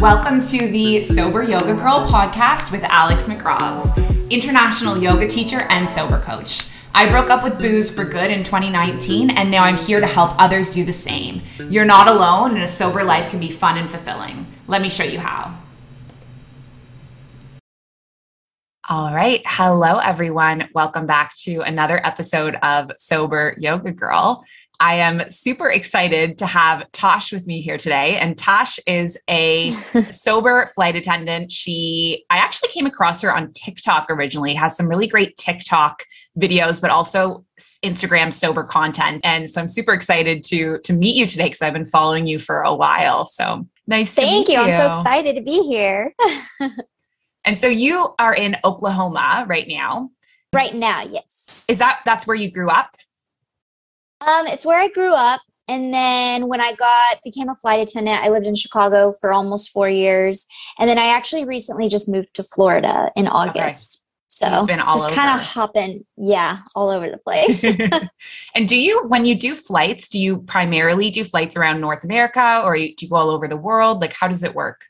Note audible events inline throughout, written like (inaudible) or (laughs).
Welcome to the Sober Yoga Girl podcast with Alex McRobs, international yoga teacher and sober coach. I broke up with booze for good in 2019, and now I'm here to help others do the same. You're not alone, and a sober life can be fun and fulfilling. Let me show you how. All right. Hello, everyone. Welcome back to another episode of Sober Yoga Girl. I am super excited to have Tosh with me here today. And Tosh is a (laughs) sober flight attendant. She, I actually came across her on TikTok originally, has some really great TikTok videos, but also Instagram sober content. And so I'm super excited to to meet you today because I've been following you for a while. So nice Thank you. Thank you. I'm so excited to be here. (laughs) and so you are in Oklahoma right now. Right now, yes. Is that that's where you grew up? Um, it's where I grew up. And then when I got became a flight attendant, I lived in Chicago for almost four years. And then I actually recently just moved to Florida in August. Okay. So just kind of hopping, yeah, all over the place. (laughs) (laughs) and do you, when you do flights, do you primarily do flights around North America or do you go all over the world? Like, how does it work?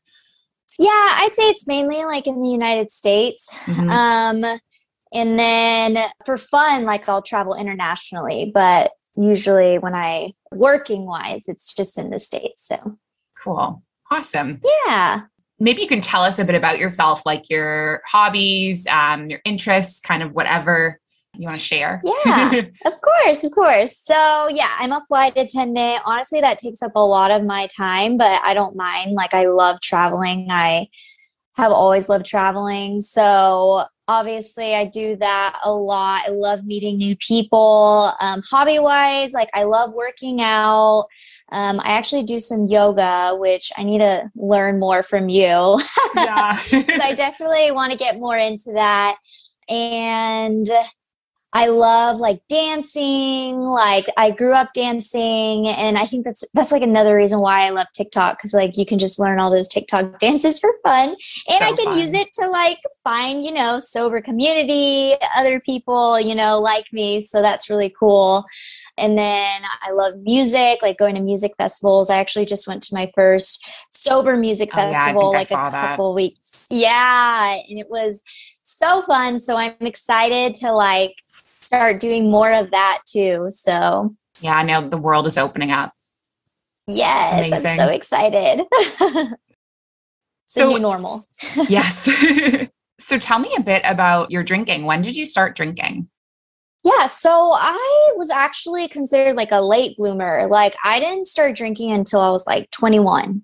Yeah, I'd say it's mainly like in the United States. Mm-hmm. Um, and then for fun, like I'll travel internationally, but usually when I working wise, it's just in the States. So cool. Awesome. Yeah. Maybe you can tell us a bit about yourself, like your hobbies, um, your interests, kind of whatever you want to share. Yeah, (laughs) of course, of course. So, yeah, I'm a flight attendant. Honestly, that takes up a lot of my time, but I don't mind. Like, I love traveling. I have always loved traveling. So, obviously i do that a lot. I love meeting new people um, hobby wise like i love working out. Um, i actually do some yoga which i need to learn more from you. (laughs) Yeah. (laughs) so i definitely want to get more into that. And I love like dancing. Like I grew up dancing and I think that's that's like another reason why I love TikTok cuz like you can just learn all those TikTok (laughs) dances for fun and so I can fun. use it to like find, you know, sober community, other people, you know, like me. So that's really cool. And then I love music, like going to music festivals. I actually just went to my first sober music oh, festival yeah, like a couple that. weeks. Yeah, and it was so fun. So I'm excited to like start doing more of that too. So yeah, I know the world is opening up. Yes, I'm so excited. (laughs) so new normal. (laughs) yes. (laughs) so tell me a bit about your drinking. When did you start drinking? Yeah, so I was actually considered like a late bloomer. Like I didn't start drinking until I was like 21.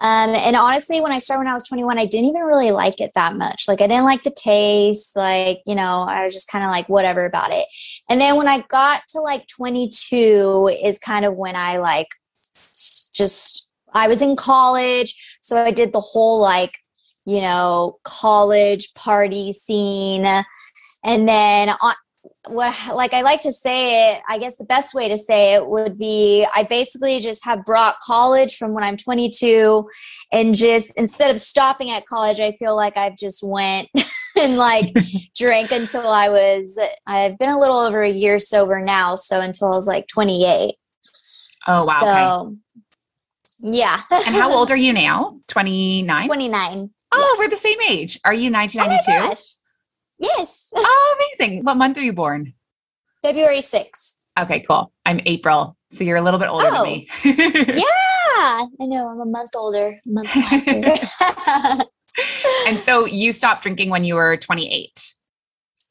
Um, and honestly, when I started when I was 21, I didn't even really like it that much. Like, I didn't like the taste. Like, you know, I was just kind of like whatever about it. And then when I got to like 22, is kind of when I like just, I was in college. So I did the whole like, you know, college party scene. And then on, what like I like to say it, I guess the best way to say it would be I basically just have brought college from when I'm 22 and just instead of stopping at college, I feel like I've just went (laughs) and like (laughs) drank until I was I've been a little over a year sober now, so until I was like 28. Oh wow. So okay. yeah. and how (laughs) old are you now? 29? 29. Oh, yeah. we're the same age. Are you 1992? Oh Yes. Oh, amazing. What month are you born? February 6th. Okay, cool. I'm April. So you're a little bit older oh, than me. (laughs) (laughs) yeah. I know. I'm a month older. A month (laughs) and so you stopped drinking when you were 28.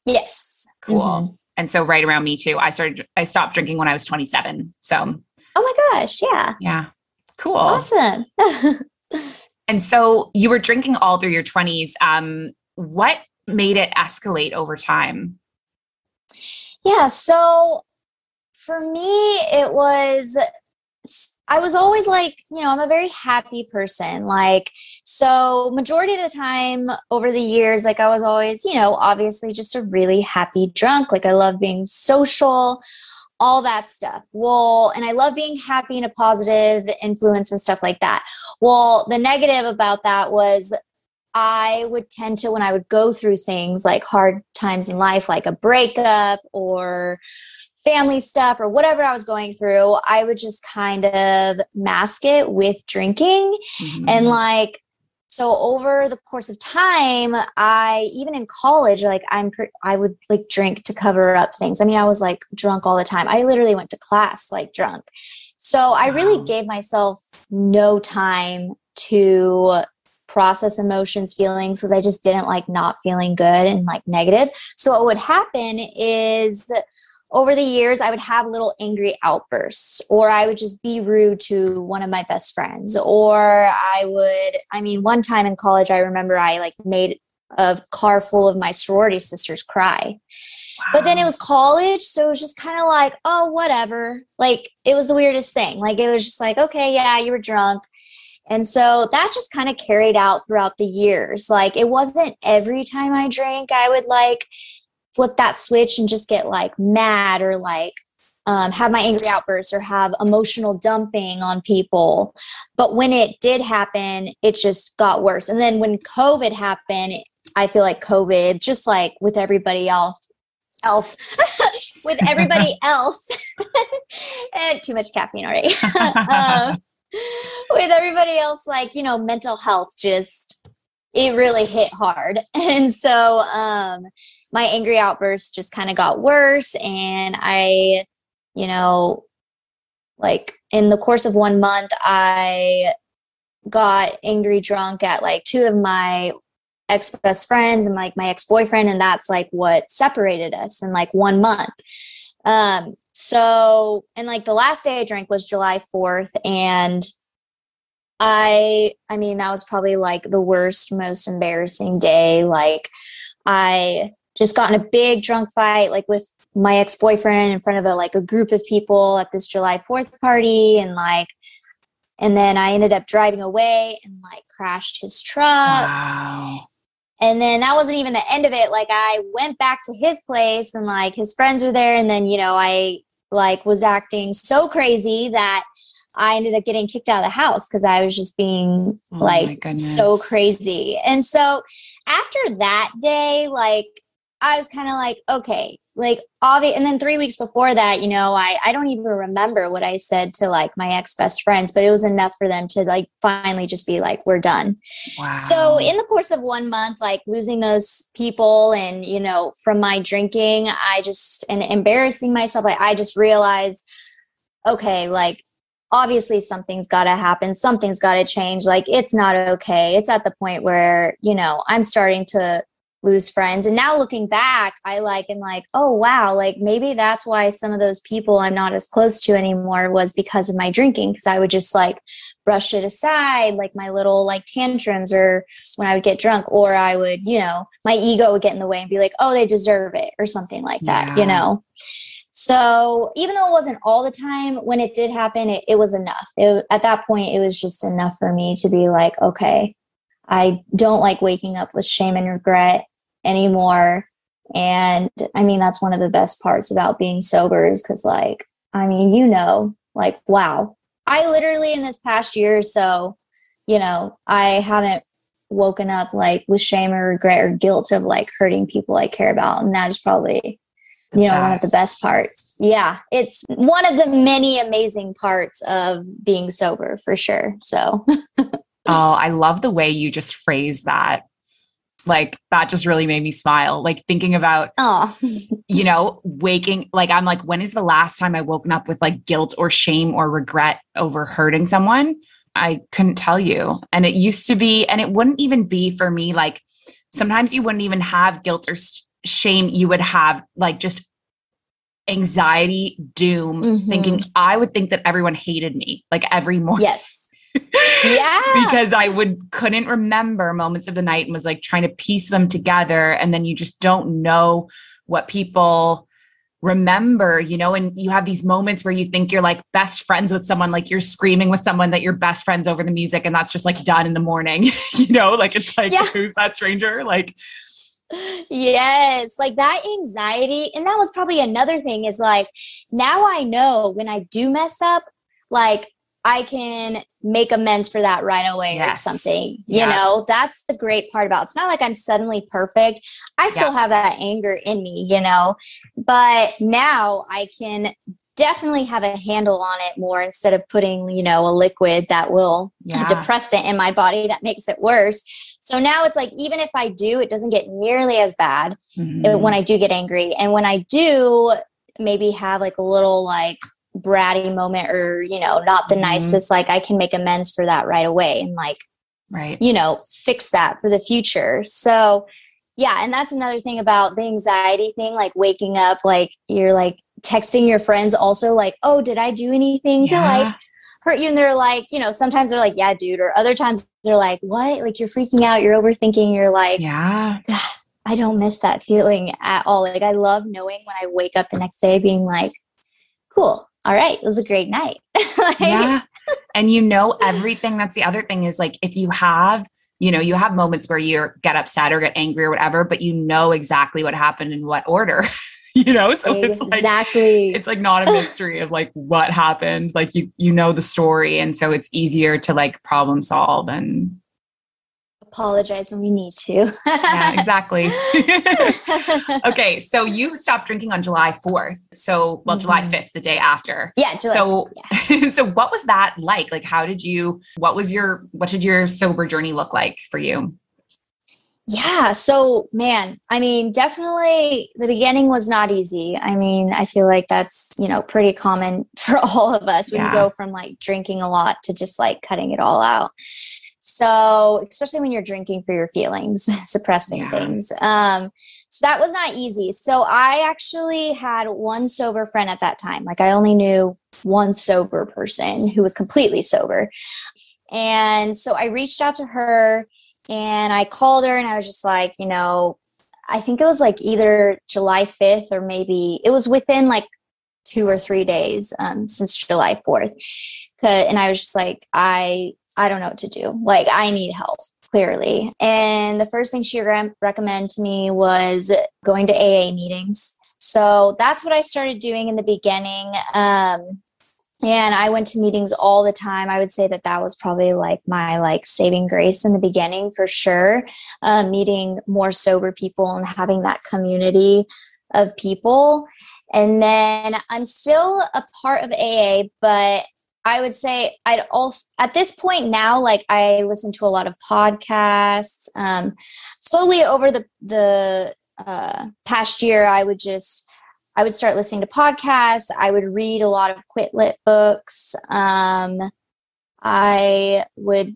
Yes. Cool. Mm-hmm. And so right around me too. I started I stopped drinking when I was 27. So Oh my gosh, yeah. Yeah. Cool. Awesome. and so you were drinking all through your 20s. Um what made it escalate over time? Yeah, so for me, it was I was always like, you know, I'm a very happy person. Like, so majority of the time over the years, like I was always, you know, obviously just a really happy drunk. Like I love being social, all that stuff. Well, and I love being happy and a positive influence and stuff like that. Well, the negative about that was I would tend to, when I would go through things like hard times in life, like a breakup or family stuff or whatever I was going through, I would just kind of mask it with drinking. Mm-hmm. And like, so over the course of time i even in college like i'm i would like drink to cover up things i mean i was like drunk all the time i literally went to class like drunk so i really gave myself no time to process emotions feelings because i just didn't like not feeling good and like negative. So what would happen is over the years i would have little angry outbursts or i would just be rude to one of my best friends or i would i mean one time in college i remember i like made a car full of my sorority sisters cry. Wow. but then it was college so it was just kind of like oh whatever. Like it was the weirdest thing. Like it was just like okay yeah you were drunk and so that just kind of carried out throughout the years. Like it wasn't every time I drank, I would like flip that switch and just get like mad or like um, have my angry outbursts or have emotional dumping on people. But when it did happen, it just got worse. And then when COVID happened, I feel like COVID, just like with everybody else, else (laughs) with everybody (laughs) else, (laughs) and too much caffeine already. um, (laughs) with everybody else, like you know, mental health just it really hit hard, (laughs) and so um, my angry outburst just kind of got worse and i you know like in the course of one month i got angry drunk at like two of my ex best friends and like my ex boyfriend and that's like what separated us in like one month. Um so and like the last day i drank was july 4th and i i mean that was probably like the worst most embarrassing day like i just got in a big drunk fight like with my ex-boyfriend in front of a like a group of people at this July 4th party and like and then I ended up driving away and like crashed his truck. Wow. And then that wasn't even the end of it. Like I went back to his place and like his friends were there and then you know I like was acting so crazy that I ended up getting kicked out of the house because I was just being oh like so crazy. And so after that day, like I was kind of like, okay, like obvious. And then three weeks before that, you know, I I don't even remember what I said to like my ex best friends, but it was enough for them to like finally just be like, we're done. Wow. So in the course of one month, like losing those people, and you know, from my drinking, I just and embarrassing myself, like I just realized, okay, like obviously something's got to happen something's got to change like it's not okay it's at the point where you know i'm starting to lose friends. And now looking back, I like am like, oh wow, like maybe that's why some of those people I'm not as close to anymore was because of my drinking. Cause I would just like brush it aside, like my little like tantrums or when I would get drunk, or I would, you know, my ego would get in the way and be like, oh, they deserve it or something like that, yeah. you know? So even though it wasn't all the time, when it did happen, it, it was enough. It, at that point, it was just enough for me to be like, okay, I don't like waking up with shame and regret anymore. And I mean, that's one of the best parts about being sober is because, like, I mean, you know, like, wow, I literally in this past year or so, you know, I haven't woken up like with shame or regret or guilt of like hurting people I care about. And that is probably, the you know, best. one of the best parts. Yeah. It's one of the many amazing parts of being sober for sure. So, (laughs) oh, I love the way you just phrase that. Like that just really made me smile. Like thinking about oh (laughs) you know waking like i'm like when is the last time i woken up with like guilt or shame or regret over hurting someone? I couldn't tell you. And it used to be and it wouldn't even be for me like sometimes you wouldn't even have guilt or shame. You would have like just anxiety doom mm-hmm. thinking i would think that everyone hated me like every morning. Yes yeah. Because i would couldn't remember moments of the night and was like trying to piece them together. And then you just don't know what people remember you know? And you have these moments where you think you're like best friends with someone like you're screaming with someone that you're best friends over the music and that's just like done in the morning (laughs) you know? Like it's like yeah. who's that stranger? Like yes. Like that anxiety and that was probably another thing is like now i know when i do mess up like I can make amends for that right away yes. or something. You yeah. know, that's the great part about it. it's not like I'm suddenly perfect. I still yeah. have that anger in me, you know, but now I can definitely have a handle on it more instead of putting, you know, a liquid that will Yeah. depressant in my body that makes it worse. So now it's like even if I do, it doesn't get nearly as bad Mhm. uh, when I do get angry. And when I do maybe have like a little like bratty moment or, you know, not the Mhm. nicest, like I can make amends for that right away and like, right. you know, fix that for the future. So yeah, and that's another thing about the anxiety thing, like waking up, like you're like texting your friends also like, oh, did I do anything to like hurt you? And they're like, you know, sometimes they're like, yeah, dude. Or other times they're like, what? Like you're freaking out, you're overthinking, you're like, yeah. I don't miss that feeling at all. Like I love knowing when I wake up the next day being like, cool, all right, it was a great night. (laughs) Like, yeah and you know everything that's the other thing is like if you have you know you have moments where you get upset or get angry or whatever but you know exactly what happened in what order (laughs) you know so it's like exactly. it's like not a mystery of like what happened like you you know the story and so it's easier to like problem solve and Apologize when we need to. yeah exactly (laughs) okay so you stopped drinking on july 4th so well july Mhm. 5th the day after yeah, July. so (laughs) so what was that like like how did you what was your what did your sober journey look like for you Yeah. So, man, I mean, definitely the beginning was not easy. I mean, I feel like that's, you know, pretty common (laughs) for all of us when Yeah. you go from like drinking a lot to just like cutting it all out. So, especially when you're drinking for your feelings, (laughs) suppressing Yeah. things. Um, so that was not easy. So I actually had one sober friend at that time. Like I only knew one sober person who was completely sober. And so I reached out to her and I called her and I was just like, you know, I think it was like either July 5th or maybe it was within like two or three days um, since July 4th. And I was just like, I, I don't know what to do. Like, I need help clearly. And the first thing she re- recommended to me was going to AA meetings. So that's what I started doing in the beginning. Um, and i went to meetings all the time i would say that that was probably like my like saving grace in the beginning for sure um, meeting more sober people and having that community of people and then i'm still a part of aa but i would say i'd also at this point now like i listen to a lot of podcasts um, slowly over the the uh, past year i would just I would start listening to podcasts. I would read a lot of quit lit books. Um, I would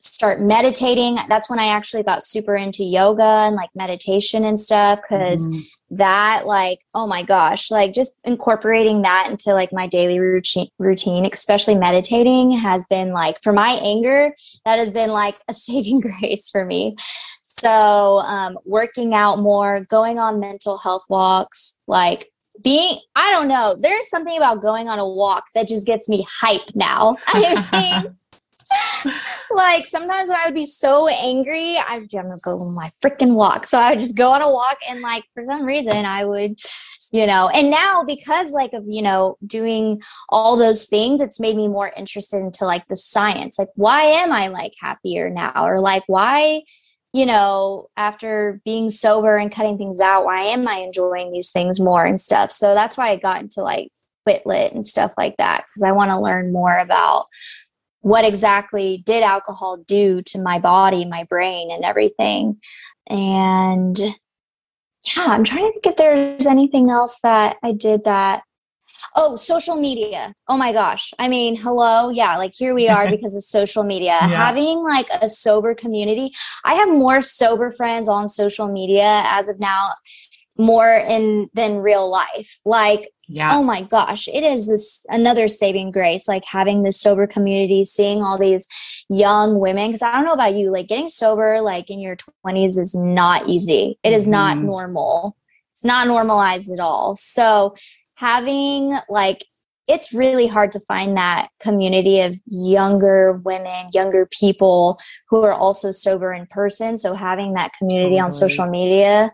start meditating. That's when I actually got super into yoga and like meditation and stuff because Mhm. That like oh my gosh like just incorporating that into like my daily routine routine especially meditating has been like for my anger that has been like a (laughs) saving grace for me. So um working out more going on mental health walks like being i don't know there's something about going on a walk that just gets me hype now. (laughs) I (laughs) like sometimes when I would be so angry, I would I'm gonna go on my freaking walk. So I would just go on a walk and like for some reason I would, you know, and now because like of, you know, doing all those things, it's made me more interested into like the science. Like why am I like happier now? Or like why, you know, after being sober and cutting things out, why am I enjoying these things more and stuff? So that's why I got into like quit lit and stuff like that because I want to learn more about what exactly did alcohol do to my body, my brain, and everything. And yeah, I'm trying to think if there's anything else that I did that. Oh, social media. Oh my gosh. I mean, hello. Yeah, like here we are (laughs) because of social media. Yeah. Having like a sober community. I have more sober friends on social media as of now more in than real life. Like yeah. oh my gosh it is this another saving grace like having this sober community seeing all these young women because i don't know about you like getting sober like in your 20s is not easy. It is not Mhm. normal. It's not normalized at all. So having like it's really hard to find that community of younger women younger people who are also sober in person. So having that community on social media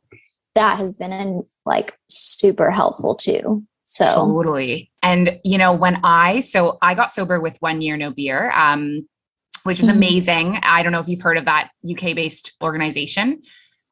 that has been in, like super helpful too so Totally. And you know, when I so I got sober with one year no beer, um, which was Mhm. amazing. I don't know if you've heard of that UK based organization.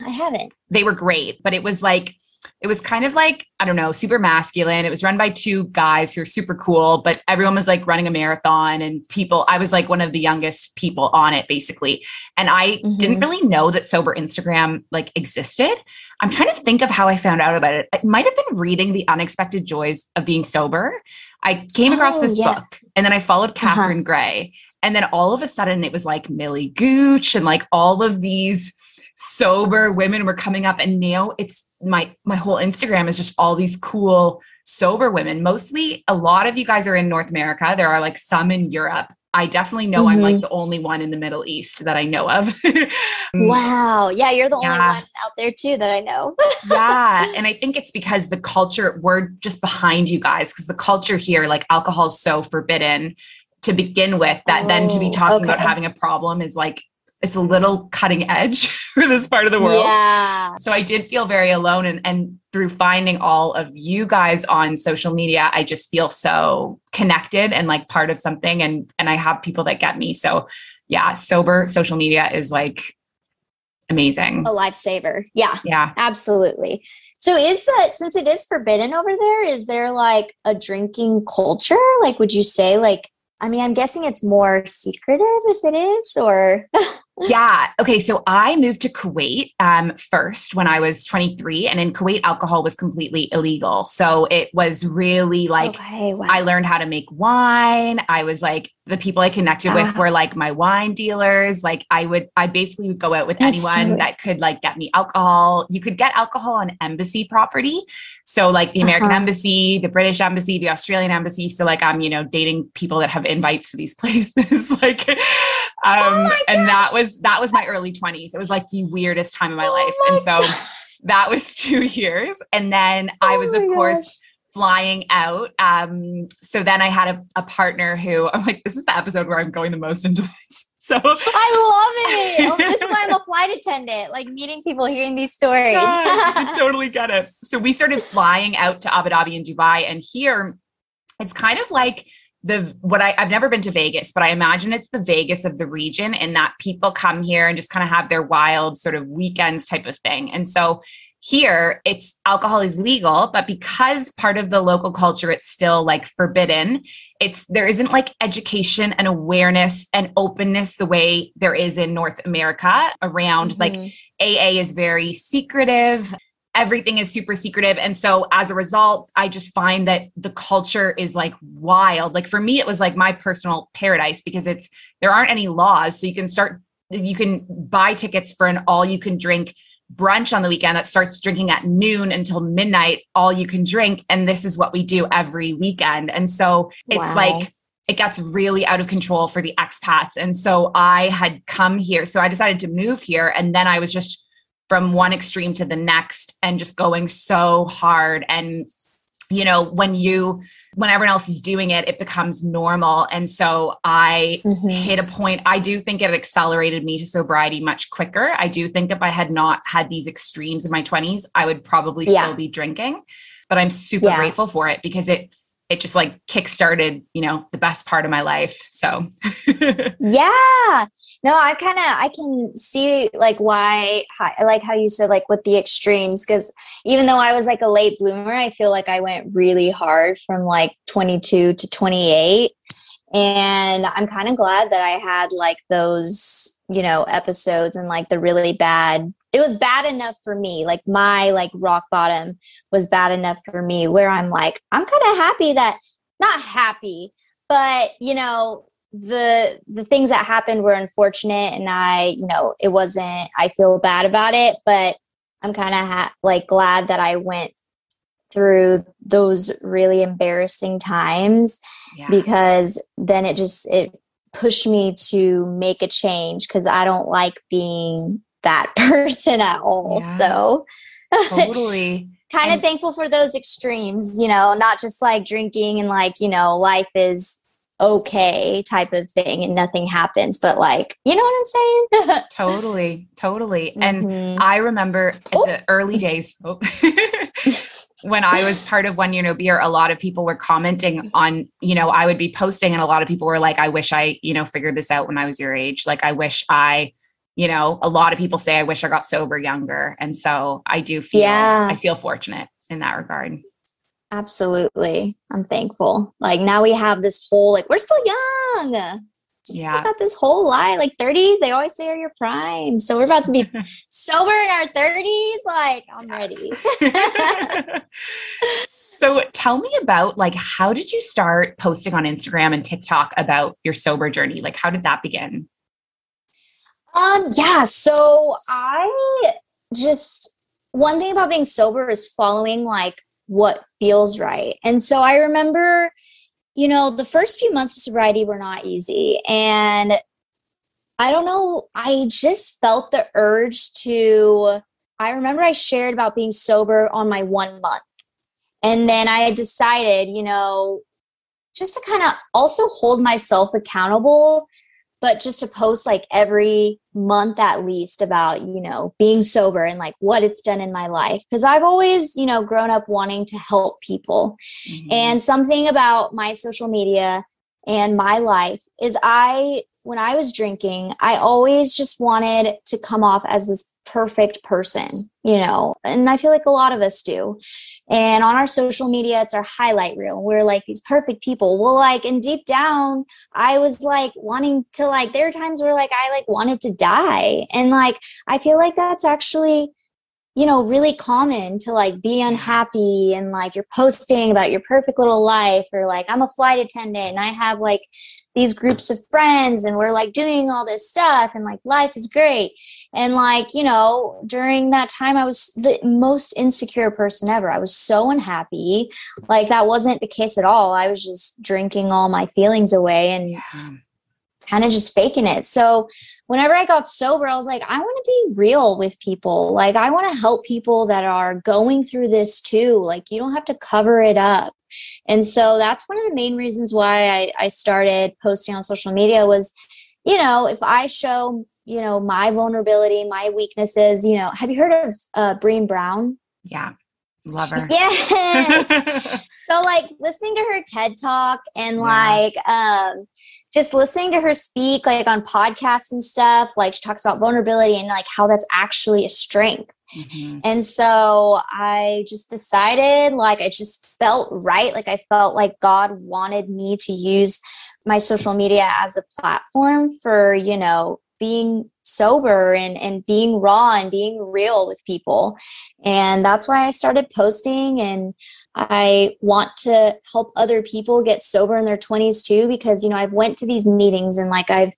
I haven't. They were great, but it was like it was kind of like, I don't know, super masculine. It was run by two guys who are super cool, but everyone was like running a marathon and people, I was like one of the youngest people on it basically. And I mm-hmm. didn't really know that sober Instagram like existed. I'm trying to think of how I found out about it. I might have been reading The Unexpected Joys of Being Sober. I came across oh, this yeah. book and then I followed. Catherine uh-huh. Gray. And then all of a sudden it was like Millie Gooch and like all of these sober women were coming up and now it's my my whole instagram is just all these cool sober women. Mostly a lot of you guys are in north america. There are like some in europe. I definitely know mm-hmm. i'm like mm-hmm. the only one in the middle east that i know of. (laughs) Wow. Yeah you're the only one out there too that i know. (laughs) Yeah and i think it's because the culture we're just behind you guys because the culture here like alcohol is so forbidden to begin with that oh, then to be oh, talking okay. about having a problem is like it's a little cutting edge (laughs) for this part of the world. Yeah. So I did feel very alone. And, and through finding all of you guys on social media, I just feel so connected and like part of something. And and I have people that get me. So yeah, sober social media is like amazing. A lifesaver. Yeah. Yeah. Absolutely. So is that since it is forbidden over there, is there like a drinking culture? Like would you say like I mean, I'm guessing it's more secretive if it is, or (laughs) yeah. Okay. So I moved to Kuwait um, first when I was 23, and in Kuwait, alcohol was completely illegal. So it was really like okay, wow. I learned how to make wine. I was like, the people I connected with uh, were like my wine dealers. Like I would, I basically would go out with anyone so that could like get me alcohol. You could get alcohol on embassy property. So like the American uh-huh. embassy, the British embassy, the Australian embassy. So like I'm, you know, dating people that have invites to these (laughs) places. like, oh and that was, that was my early twenties. It was like the weirdest time of my oh life. My and so gosh. that was (laughs) two years. And then oh I was, of course, gosh flying out. Um, so then I had a, a partner who (laughs) I'm like, this is the episode where I'm going the most into this. (laughs) So I love it. Oh, this is why I'm a flight attendant, like meeting people, hearing these stories. I totally get it. So we started flying out to Abu Dhabi and Dubai, and here it's kind of like the what I, I've never been to Vegas, but I imagine it's the Vegas of the region, in that people come here and just kind of have their wild sort of weekends type of thing. And so here it's alcohol is legal but because part of the local culture it's still like forbidden it's there isn't like education and awareness and openness the way there is in north america around mm-hmm. like aa is very secretive everything is super secretive and so as a result i just find that the culture is like wild like for me it was like my personal paradise because it's there aren't any laws so you can start you can buy tickets for an all you can drink brunch on the weekend that starts drinking at noon until midnight, all you can drink. And this is what we do every weekend. And so it's wow. like, it gets really out of control for the expats. And so I had come here. So I decided to move here. And then I was just from one extreme to the next and just going so hard. And, you know, when you, when everyone else is doing it, it becomes normal. And so I mm-hmm. hit a point. I do think it accelerated me to sobriety much quicker. I do think if I had not had these extremes in my 20s, I would probably yeah. still be drinking. But I'm super yeah. grateful for it because it it just like kick-started you know the best part of my life so. (laughs) Yeah. No i kind of i can see like why I like how you said like with the extremes because even though i was like a late bloomer i feel like i went really hard from like 22 to 28 and i'm kind of glad that i had like those you know episodes and like the really bad it was bad enough for me like my like rock bottom was bad enough for me where i'm like i'm kind of happy that not happy but you know the the things that happened were unfortunate and i you know it wasn't i feel bad about it but i'm kind of ha- like glad that i went through those really embarrassing times yeah. because then it just it pushed me to make a change because i don't like being that (laughs) person at all. Yes. So totally. (laughs) kind of thankful for those extremes, you know, not just like drinking and like, you know, life is okay type of thing and nothing happens but like you know what i'm saying (laughs) totally totally and mm-hmm. i remember oh. the early days oh, when i was part of one year no beer a lot of people were commenting on you know i would be posting and a lot of people were like i wish i you know figured this out when i was your age like i wish i you know, a lot of people say, I wish I got sober younger. And so I do feel, Yeah. I feel fortunate in that regard. Absolutely. I'm thankful. Like now we have this whole like we're still young. Yeah. got this whole lie, Like 30s, they always say are your prime. So we're about to be (laughs) sober in our 30s. Like I'm ready. (laughs) (laughs) so tell me about like how did you start posting on Instagram and TikTok about your sober journey? Like how did that begin? Um, yeah, so I just one thing about being sober is following like what feels right. And so I remember, you know, the first few months of sobriety were not easy. And I don't know, I just felt the urge to I remember I shared about being sober on my one month. And then I had decided, you know, just to kind of also hold myself accountable but just to post like every month at least about you know being sober and like what it's done in my life because i've always you know grown up wanting to help people Mhm. and something about my social media and my life is i when i was drinking i always just wanted to come off as this perfect person you know and i feel like a lot of us do. And on our social media it's our highlight reel. We're like these perfect people. Well like and deep down I was like wanting to like there are times where like I like wanted to die. And like I feel like that's actually you know really common to like be unhappy and like you're posting about your perfect little life or like I'm a flight attendant and I have like these groups of friends and we're like doing all this stuff and like life is great. And like you know during that time I was the most insecure person ever. I was so unhappy. Like that wasn't the case at all. I was just drinking all my feelings away and yeah. kind of just faking it. So whenever i got sober i was like i want to be real with people. Like i want to help people that are going through this too. Like you don't have to cover it up and so that's one of the main reasons why i, I started posting on social media was you know if i show you know my vulnerability my weaknesses you know have you heard of uh, Brené Brown Yeah. Love her. yes (laughs) so like listening to her ted talk and Yeah. like um just listening to her speak like on podcasts and stuff like she talks about vulnerability and like how that's actually a strength Mhm. and so i just decided like i just felt right like i felt like god wanted me to use my social media as a platform for you know being sober and and being raw and being real with people. And that's why i started posting and i want to help other people get sober in their 20s too because you know i've went to these meetings and like i've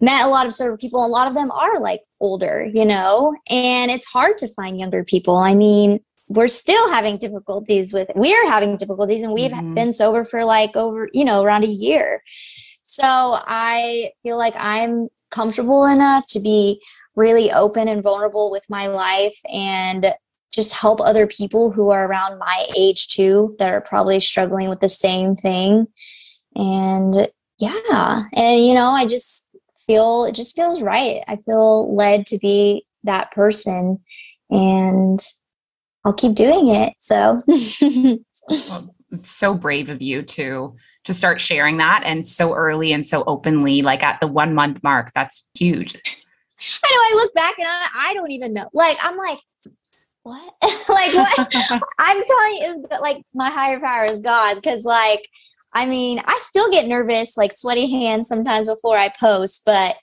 met a lot of sober people a lot of them are like older you know? And it's hard to find younger people. I mean we're still having difficulties with we're having difficulties and we've Mhm. been sober for like over you know around a year. So i feel like i'm comfortable enough to be really open and vulnerable with my life and just help other people who are around my age too that are probably struggling with the same thing. And yeah and you know i just feel it just feels right. I feel led to be that person and i'll keep doing it so. (laughs) It's so brave of you to to start sharing that and so early and so openly like at the 1 month mark that's huge I know I look back and I, I don't even know. Like I'm like, what? (laughs) like what? (laughs) I'm telling you, like my higher power is God. Because like, I mean, I still get nervous, like sweaty hands sometimes before I post, but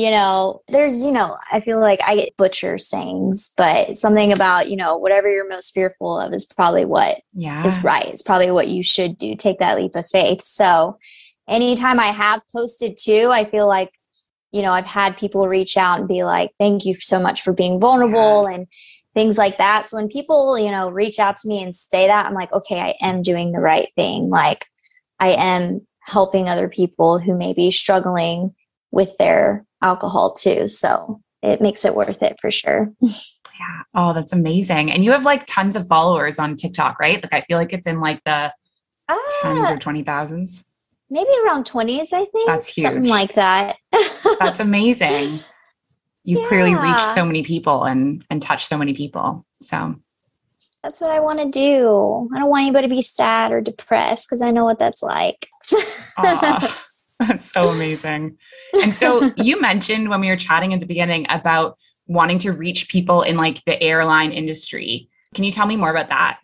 you know, there's, you know, I feel like I get butcher sayings, but something about, you know, whatever you're most fearful of is probably what yeah is right. It's probably what you should do. Take that leap of faith. So anytime I have posted too, I feel like, you know, I've had people reach out and be like, thank you so much for being vulnerable and things like that. So when people, you know, reach out to me and say that, I'm like, okay, I am doing the right thing. Like I am helping other people who may be struggling with their alcohol too. So it makes it worth it for sure. (laughs) yeah oh that's amazing and you have like tons of followers on tiktok right like i feel like it's in like the tens Ah, or 20,000s maybe around 20s, I think. That's Something huge. like that. (laughs) that's amazing you clearly reach so many people and and touch so many people so That's what I want to do. I don't want anybody to be sad or depressed because I know what that's like. (laughs) (laughs) That's so amazing. And so (laughs) you mentioned when we were chatting at the beginning about wanting to reach people in like the airline industry. Can you tell me more about that?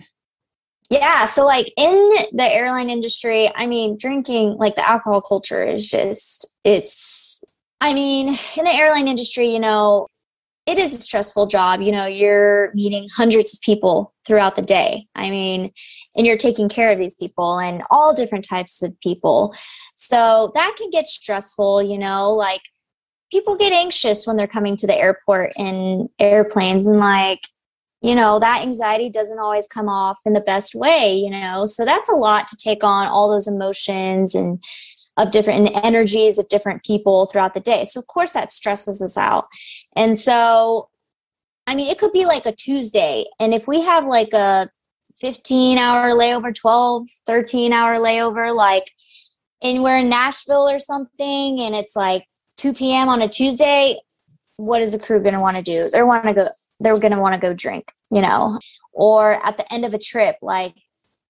Yeah. So, like in the airline industry, I mean, drinking, like the alcohol culture is just, it's, I mean, in the airline industry, you know, it is a stressful job. You know, you're meeting hundreds of people throughout the day. I mean, and you're taking care of these people and all different types of people. So that can get stressful, you know, like people get anxious when they're coming to the airport in airplanes and like, you know, that anxiety doesn't always come off in the best way, you know. So that's a lot to take on all those emotions and of different energies of different people throughout the day. So of course that stresses us out. And so I mean it could be like a Tuesday and if we have like a 15 hour layover, 12, 13 hour layover like and we're in Nashville or something and it's like 2 p.m. on a Tuesday, what is the crew going to want to do? They're want to go they're going to want to go drink, you know. Or at the end of a trip like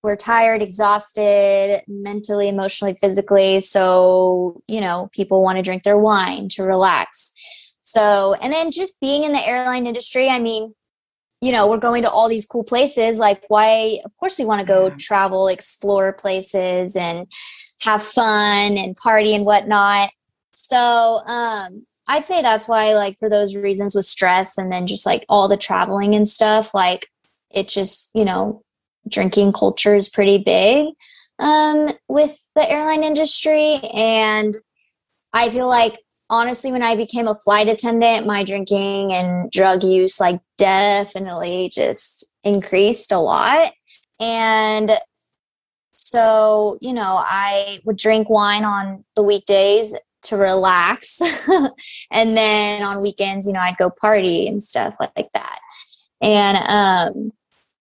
we're tired, exhausted, mentally, emotionally, physically. So, you know, people want to drink their wine to relax. So, and then just being in the airline industry, I mean, you know, we're going to all these cool places. Like, why? Of course, we want to go travel, explore places, and have fun and party and whatnot. So, um, I'd say that's why, like, for those reasons with stress and then just like all the traveling and stuff, like, it just, you know, drinking culture is pretty big um, with the airline industry. And I feel like, honestly, when I became a flight attendant, my drinking and drug use, like, definitely just increased a lot. And so, you know, I would drink wine on the weekdays to relax. (laughs) and then on weekends, you know, I'd go party and stuff like that. And um,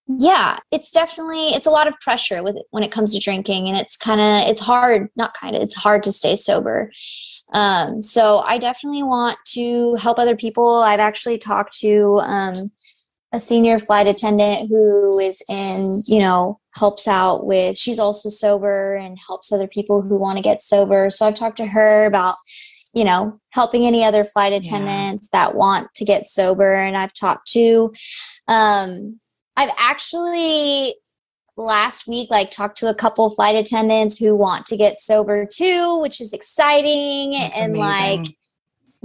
yeah it's definitely it's a lot of pressure with when it comes to drinking and it's kind of it's hard not kind of it's hard to stay sober um, so i definitely want to help other people i've actually talked to um, a senior flight attendant who is in you know helps out with she's also sober and helps other people who want to get sober so i've talked to her about you know helping any other flight attendants yeah. that want to get sober and i've talked to um, I've actually last week like talked to a couple flight attendants who want to get sober too, which is exciting That's and amazing. like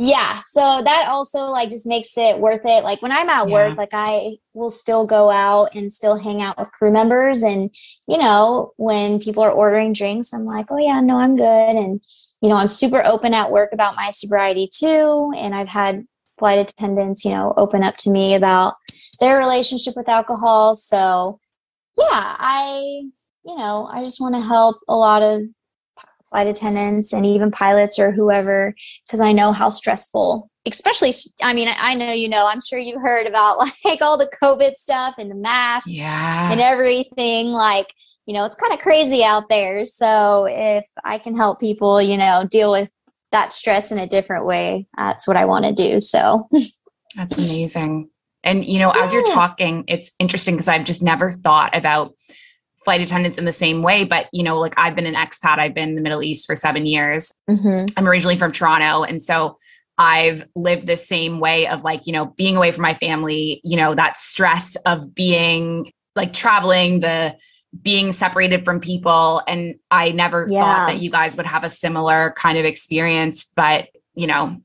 yeah, so that also like just makes it worth it. Like when I'm at yeah. work, like I will still go out and still hang out with crew members and you know, when people are ordering drinks, I'm like, "Oh yeah, no, I'm good." And you know, I'm super open at work about my sobriety too, and I've had flight attendants, you know, open up to me about their relationship with alcohol. So, yeah, I, you know, I just want to help a lot of flight attendants and even pilots or whoever because I know how stressful, especially, I mean, I know you know, I'm sure you've heard about (laughs) like all the COVID stuff and the masks yeah. and everything. Like, you know, it's kind of crazy out there. So if I can help people, you know, deal with that stress in a different way, that's what I want to do. So (laughs) that's amazing. And, you know, yeah. as you're talking, it's interesting because I've just never thought about flight attendants in the same way. But, you know, like I've been an expat, I've been in the Middle East for seven years. Mm-hmm. I'm originally from Toronto. And so I've lived the same way of like, you know, being away from my family, you know, that stress of being like traveling, the being separated from people. And I never yeah. thought that you guys would have a similar kind of experience. But, you know,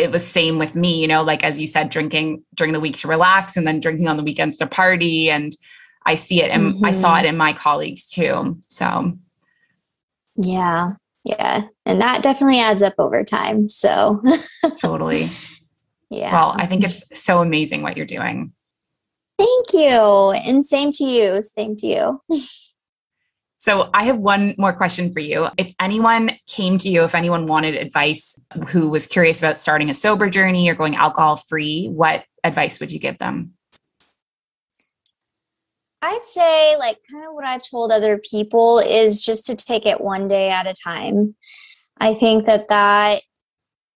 it was same with me, you know, like as you said, drinking during the week to relax and then drinking on the weekends to party. And I see it and mm-hmm. I saw it in my colleagues too. So yeah. Yeah. And that definitely adds up over time. So (laughs) totally. Yeah. Well, I think it's so amazing what you're doing. Thank you. And same to you. Same to you. (laughs) So I have one more question for you. If anyone came to you, if anyone wanted advice who was curious about starting a sober journey or going alcohol free, what advice would you give them? I'd say, like, kind of what I've told other people is just to take it one day at a time. I think that that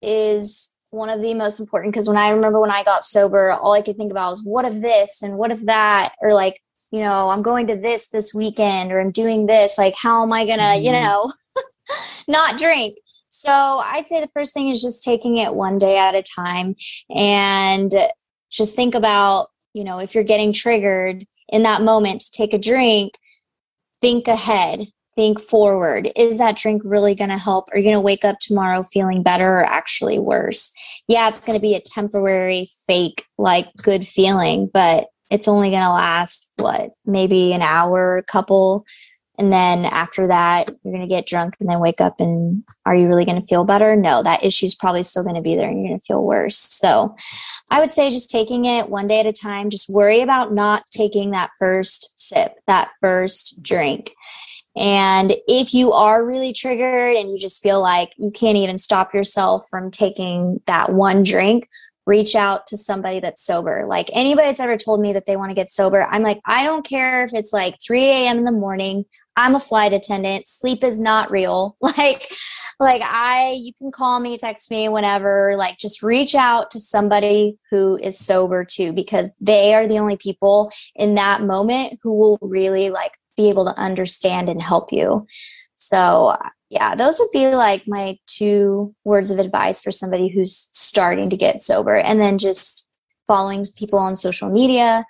is one of the most important because when I remember when I got sober, all I could think about was what if this and what if that, or like you know, I'm going to this this weekend or I'm doing this. Like, how am I going to, mm-hmm. you know, (laughs) not drink? So I'd say the first thing is just taking it one day at a time and just think about, you know, if you're getting triggered in that moment to take a drink, think ahead, think forward. Is that drink really going to help? Are you going to wake up tomorrow feeling better or actually worse? Yeah, it's going to be a temporary, fake, like good feeling, but it's only going to last what, maybe an hour, a couple. And then after that you're going to get drunk and then wake up and are you really going to feel better? No that issue's probably still going to be there and you're going to feel worse. So i would say just taking it one day at a time. Just worry about not taking that first sip that first drink. And if you are really triggered and you just feel like you can't even stop yourself from taking that one drink reach out to somebody that's sober. Like anybody that's ever told me that they want to get sober, I'm like, I don't care if it's like 3 a.m. in the morning. I'm a flight attendant. Sleep is not real. (laughs) Like, like I, you can call me, text me whenever, like just reach out to somebody who is sober too, because they are the only people in that moment who will really like be able to understand and help you. So yeah, those would be like my two words of advice for somebody who's starting to get sober and then just following people on social media,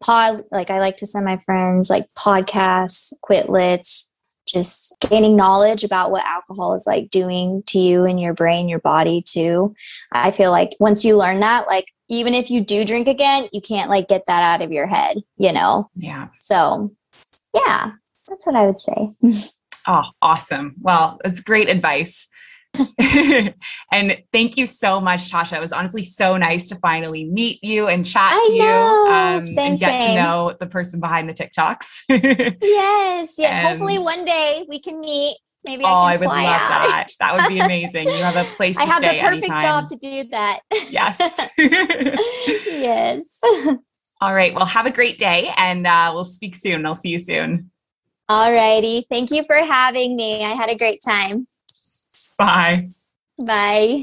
pod like i like to send my friends like podcasts quit lits just gaining knowledge about what alcohol is like doing to you and your brain your body too. I feel like once you learn that like even if you do drink again you can't like get that out of your head you know? Yeah. So yeah that's what i would say (laughs) oh awesome well that's great advice (laughs) and thank you so much, Tasha. It was honestly so nice to finally meet you and chat I to know. you um, same, and get same. to know the person behind the TikToks. (laughs) yes, yes. Hopefully one day we can meet. Maybe oh, I I would love out. that. That would be amazing. You have a (laughs) place to I have the perfect anytime. job to do that. yes. yes. All right. Well, have a great day and uh, we'll speak soon. I'll see you soon. All righty. Thank you for having me. I had a great time. Bye. Bye.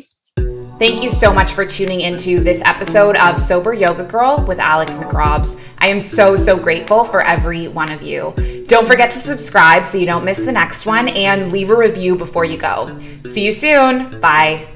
Thank you so much for tuning into this episode of Sober Yoga Girl with Alex McRobs. I am so, so grateful for every one of you. Don't forget to subscribe so you don't miss the next one and leave a review before you go. See you soon. Bye.